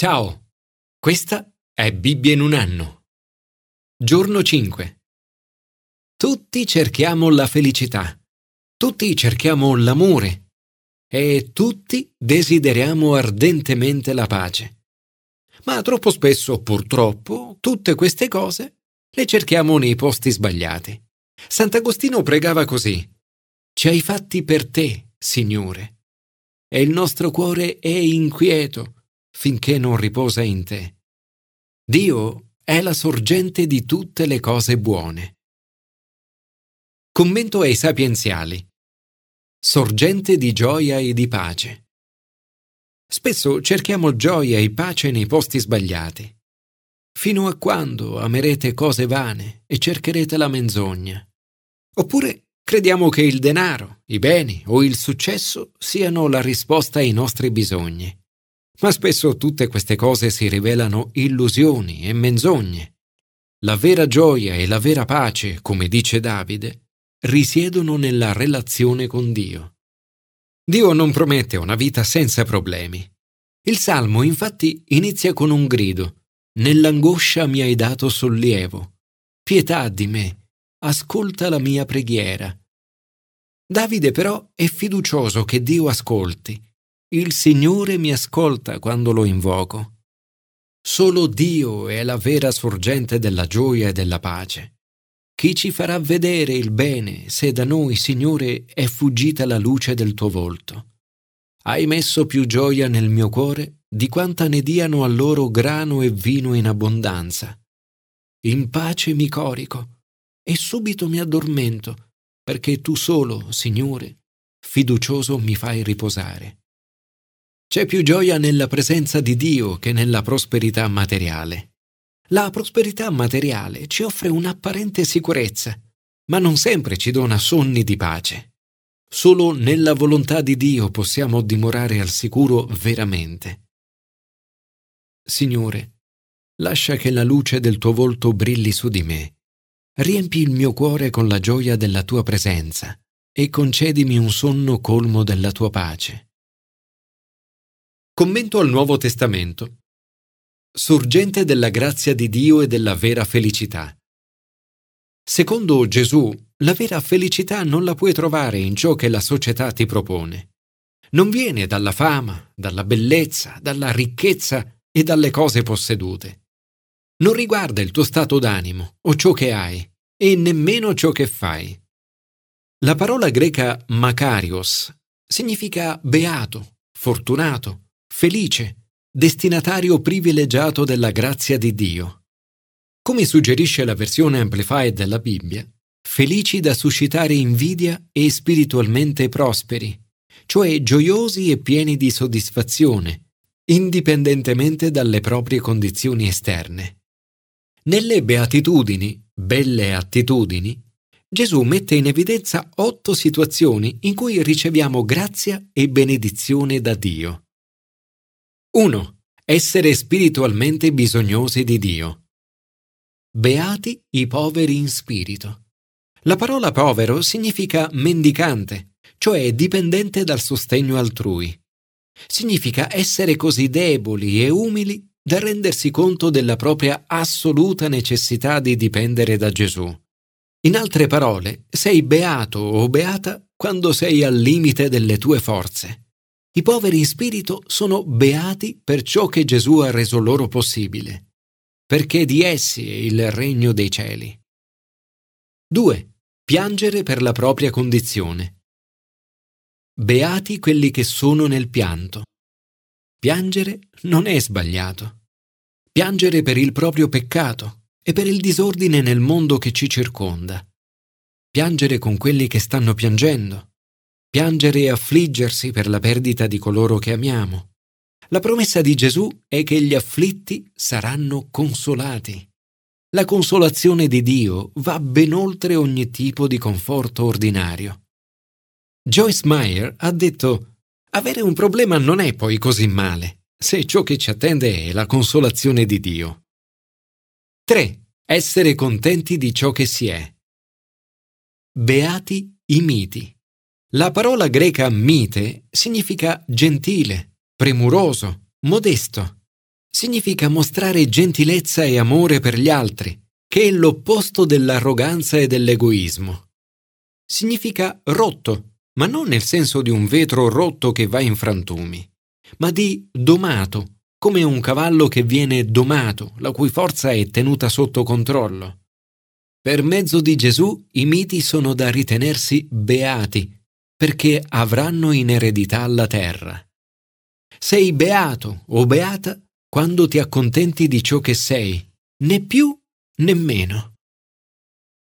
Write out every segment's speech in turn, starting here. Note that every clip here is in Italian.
Ciao, questa è Bibbia in un anno. Giorno 5. Tutti cerchiamo la felicità, tutti cerchiamo l'amore e tutti desideriamo ardentemente la pace. Ma troppo spesso, purtroppo, tutte queste cose le cerchiamo nei posti sbagliati. Sant'Agostino pregava così. Ci hai fatti per te, Signore, e il nostro cuore è inquieto finché non riposa in te. Dio è la sorgente di tutte le cose buone. Commento ai sapienziali. Sorgente di gioia e di pace. Spesso cerchiamo gioia e pace nei posti sbagliati. Fino a quando amerete cose vane e cercherete la menzogna? Oppure crediamo che il denaro, i beni o il successo siano la risposta ai nostri bisogni. Ma spesso tutte queste cose si rivelano illusioni e menzogne. La vera gioia e la vera pace, come dice Davide, risiedono nella relazione con Dio. Dio non promette una vita senza problemi. Il salmo infatti inizia con un grido. Nell'angoscia mi hai dato sollievo. Pietà di me, ascolta la mia preghiera. Davide però è fiducioso che Dio ascolti il Signore mi ascolta quando lo invoco. Solo Dio è la vera sorgente della gioia e della pace. Chi ci farà vedere il bene se da noi, Signore, è fuggita la luce del tuo volto? Hai messo più gioia nel mio cuore di quanta ne diano a loro grano e vino in abbondanza. In pace mi corico e subito mi addormento, perché tu solo, Signore, fiducioso mi fai riposare. C'è più gioia nella presenza di Dio che nella prosperità materiale. La prosperità materiale ci offre un'apparente sicurezza, ma non sempre ci dona sonni di pace. Solo nella volontà di Dio possiamo dimorare al sicuro veramente. Signore, lascia che la luce del tuo volto brilli su di me. Riempi il mio cuore con la gioia della tua presenza e concedimi un sonno colmo della tua pace. Commento al Nuovo Testamento. Sorgente della grazia di Dio e della vera felicità. Secondo Gesù, la vera felicità non la puoi trovare in ciò che la società ti propone. Non viene dalla fama, dalla bellezza, dalla ricchezza e dalle cose possedute. Non riguarda il tuo stato d'animo o ciò che hai e nemmeno ciò che fai. La parola greca makarios significa beato, fortunato, felice, destinatario privilegiato della grazia di Dio. Come suggerisce la versione Amplified della Bibbia, felici da suscitare invidia e spiritualmente prosperi, cioè gioiosi e pieni di soddisfazione, indipendentemente dalle proprie condizioni esterne. Nelle beatitudini, belle attitudini, Gesù mette in evidenza otto situazioni in cui riceviamo grazia e benedizione da Dio. 1. Essere spiritualmente bisognosi di Dio. Beati i poveri in spirito. La parola povero significa mendicante, cioè dipendente dal sostegno altrui. Significa essere così deboli e umili da rendersi conto della propria assoluta necessità di dipendere da Gesù. In altre parole, sei beato o beata quando sei al limite delle tue forze. I poveri in spirito sono beati per ciò che Gesù ha reso loro possibile, perché di essi è il regno dei cieli. 2. Piangere per la propria condizione. Beati quelli che sono nel pianto. Piangere non è sbagliato. Piangere per il proprio peccato e per il disordine nel mondo che ci circonda. Piangere con quelli che stanno piangendo piangere e affliggersi per la perdita di coloro che amiamo. La promessa di Gesù è che gli afflitti saranno consolati. La consolazione di Dio va ben oltre ogni tipo di conforto ordinario. Joyce Meyer ha detto Avere un problema non è poi così male, se ciò che ci attende è la consolazione di Dio. 3. Essere contenti di ciò che si è. Beati i miti. La parola greca mite significa gentile, premuroso, modesto. significa mostrare gentilezza e amore per gli altri, che è l'opposto dell'arroganza e dell'egoismo. Significa rotto, ma non nel senso di un vetro rotto che va in frantumi, ma di domato, come un cavallo che viene domato, la cui forza è tenuta sotto controllo. Per mezzo di Gesù i miti sono da ritenersi beati, perché avranno in eredità la terra. Sei beato o beata quando ti accontenti di ciò che sei, né più né meno.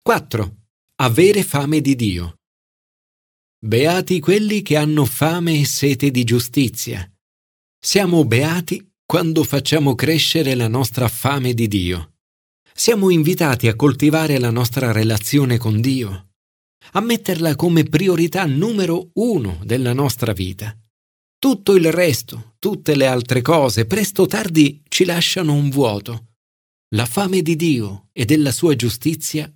4. Avere fame di Dio. Beati quelli che hanno fame e sete di giustizia. Siamo beati quando facciamo crescere la nostra fame di Dio. Siamo invitati a coltivare la nostra relazione con Dio, a metterla come priorità numero uno della nostra vita. Tutto il resto, tutte le altre cose, presto o tardi ci lasciano un vuoto. La fame di Dio e della sua giustizia,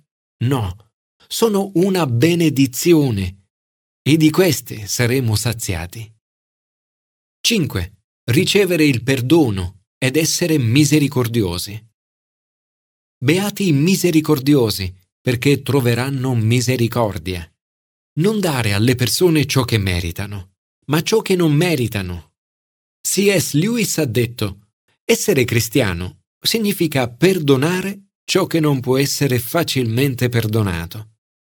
no, sono una benedizione e di queste saremo saziati. 5. Ricevere il perdono ed essere misericordiosi. Beati i misericordiosi, perché troveranno misericordia. Non dare alle persone ciò che meritano, ma ciò che non meritano. C.S. Lewis ha detto, essere cristiano significa perdonare ciò che non può essere facilmente perdonato,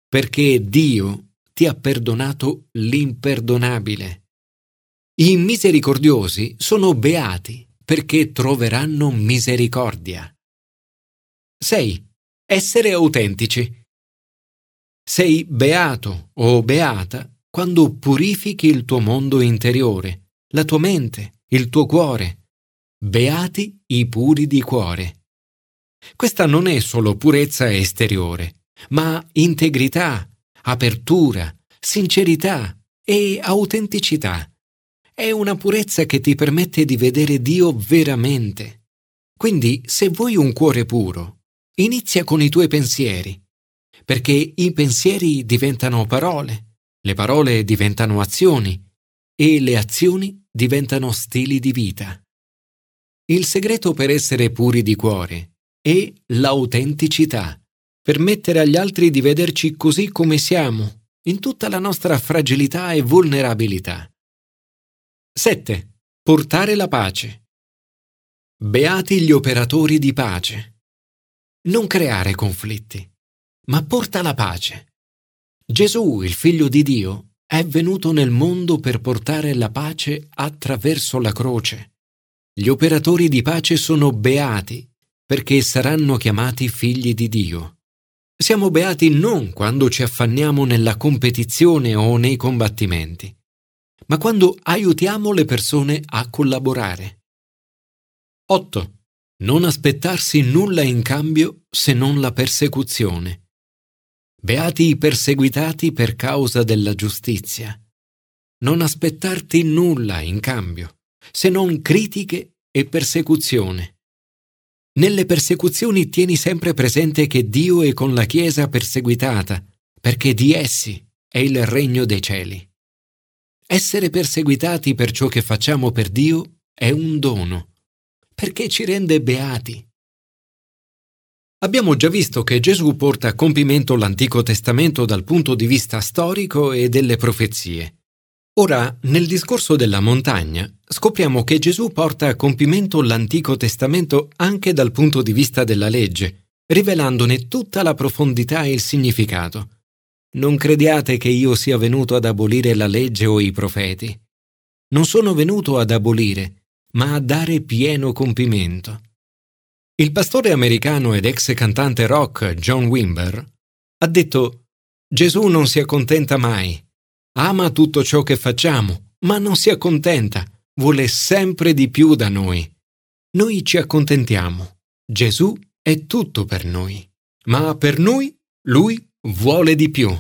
perché Dio ti ha perdonato l'imperdonabile. I misericordiosi sono beati perché troveranno misericordia. 6. Essere autentici. Sei beato o beata quando purifichi il tuo mondo interiore, la tua mente, il tuo cuore. Beati i puri di cuore. Questa non è solo purezza esteriore, ma integrità, apertura, sincerità e autenticità. È una purezza che ti permette di vedere Dio veramente. Quindi, se vuoi un cuore puro, Inizia con i tuoi pensieri, perché i pensieri diventano parole, le parole diventano azioni e le azioni diventano stili di vita. Il segreto per essere puri di cuore è l'autenticità, permettere agli altri di vederci così come siamo, in tutta la nostra fragilità e vulnerabilità. 7. Portare la pace. Beati gli operatori di pace non creare conflitti, ma porta la pace. Gesù, il figlio di Dio, è venuto nel mondo per portare la pace attraverso la croce. Gli operatori di pace sono beati perché saranno chiamati figli di Dio. Siamo beati non quando ci affanniamo nella competizione o nei combattimenti, ma quando aiutiamo le persone a collaborare. 8 non aspettarsi nulla in cambio se non la persecuzione. Beati i perseguitati per causa della giustizia. Non aspettarti nulla in cambio, se non critiche e persecuzione. Nelle persecuzioni tieni sempre presente che Dio è con la Chiesa perseguitata, perché di essi è il regno dei cieli. Essere perseguitati per ciò che facciamo per Dio è un dono perché ci rende beati. Abbiamo già visto che Gesù porta a compimento l'Antico Testamento dal punto di vista storico e delle profezie. Ora, nel discorso della montagna, scopriamo che Gesù porta a compimento l'Antico Testamento anche dal punto di vista della legge, rivelandone tutta la profondità e il significato. Non crediate che io sia venuto ad abolire la legge o i profeti. Non sono venuto ad abolire, ma a dare pieno compimento. Il pastore americano ed ex cantante rock John Wimber ha detto Gesù non si accontenta mai, ama tutto ciò che facciamo, ma non si accontenta, vuole sempre di più da noi. Noi ci accontentiamo, Gesù è tutto per noi, ma per noi lui vuole di più.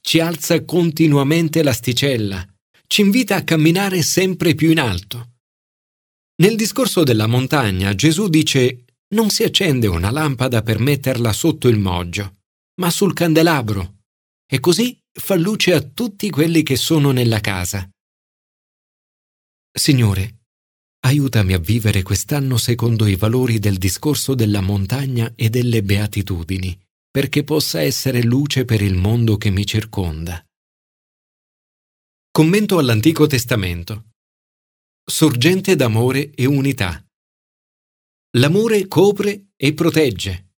Ci alza continuamente l'asticella, ci invita a camminare sempre più in alto. Nel discorso della montagna Gesù dice non si accende una lampada per metterla sotto il moggio, ma sul candelabro, e così fa luce a tutti quelli che sono nella casa. Signore, Aiutami a vivere quest'anno secondo i valori del discorso della montagna e delle beatitudini, perché possa essere luce per il mondo che mi circonda. Commento all'Antico Testamento. Sorgente d'amore e unità. L'amore copre e protegge.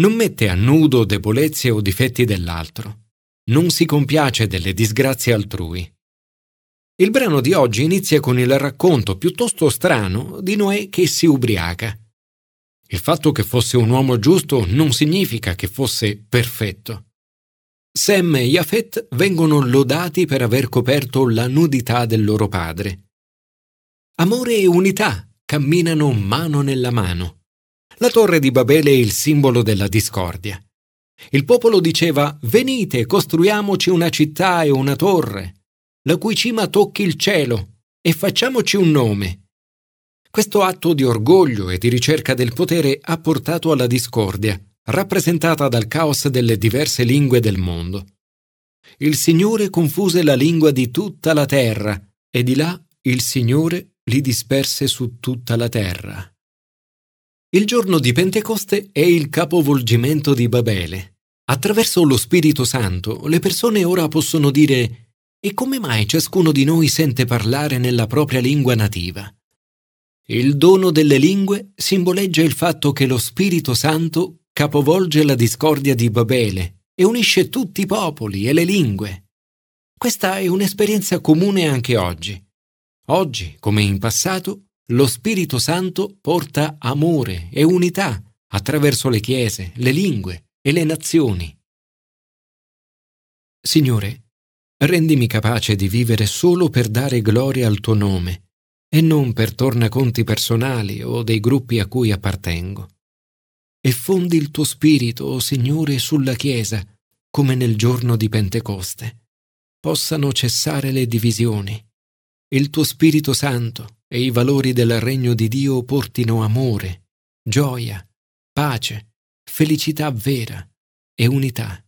Non mette a nudo debolezze o difetti dell'altro. Non si compiace delle disgrazie altrui. Il brano di oggi inizia con il racconto piuttosto strano di Noè che si ubriaca. Il fatto che fosse un uomo giusto non significa che fosse perfetto. Sem e Yafet vengono lodati per aver coperto la nudità del loro padre. Amore e unità camminano mano nella mano. La torre di Babele è il simbolo della discordia. Il popolo diceva Venite, costruiamoci una città e una torre, la cui cima tocchi il cielo, e facciamoci un nome. Questo atto di orgoglio e di ricerca del potere ha portato alla discordia, rappresentata dal caos delle diverse lingue del mondo. Il Signore confuse la lingua di tutta la terra e di là il Signore li disperse su tutta la terra. Il giorno di Pentecoste è il capovolgimento di Babele. Attraverso lo Spirito Santo le persone ora possono dire e come mai ciascuno di noi sente parlare nella propria lingua nativa? Il dono delle lingue simboleggia il fatto che lo Spirito Santo capovolge la discordia di Babele e unisce tutti i popoli e le lingue. Questa è un'esperienza comune anche oggi. Oggi, come in passato, lo Spirito Santo porta amore e unità attraverso le chiese, le lingue e le nazioni. Signore, rendimi capace di vivere solo per dare gloria al tuo nome e non per tornaconti personali o dei gruppi a cui appartengo e fondi il tuo spirito, o oh Signore, sulla Chiesa, come nel giorno di Pentecoste. Possano cessare le divisioni. Il tuo Spirito Santo e i valori del regno di Dio portino amore, gioia, pace, felicità vera e unità.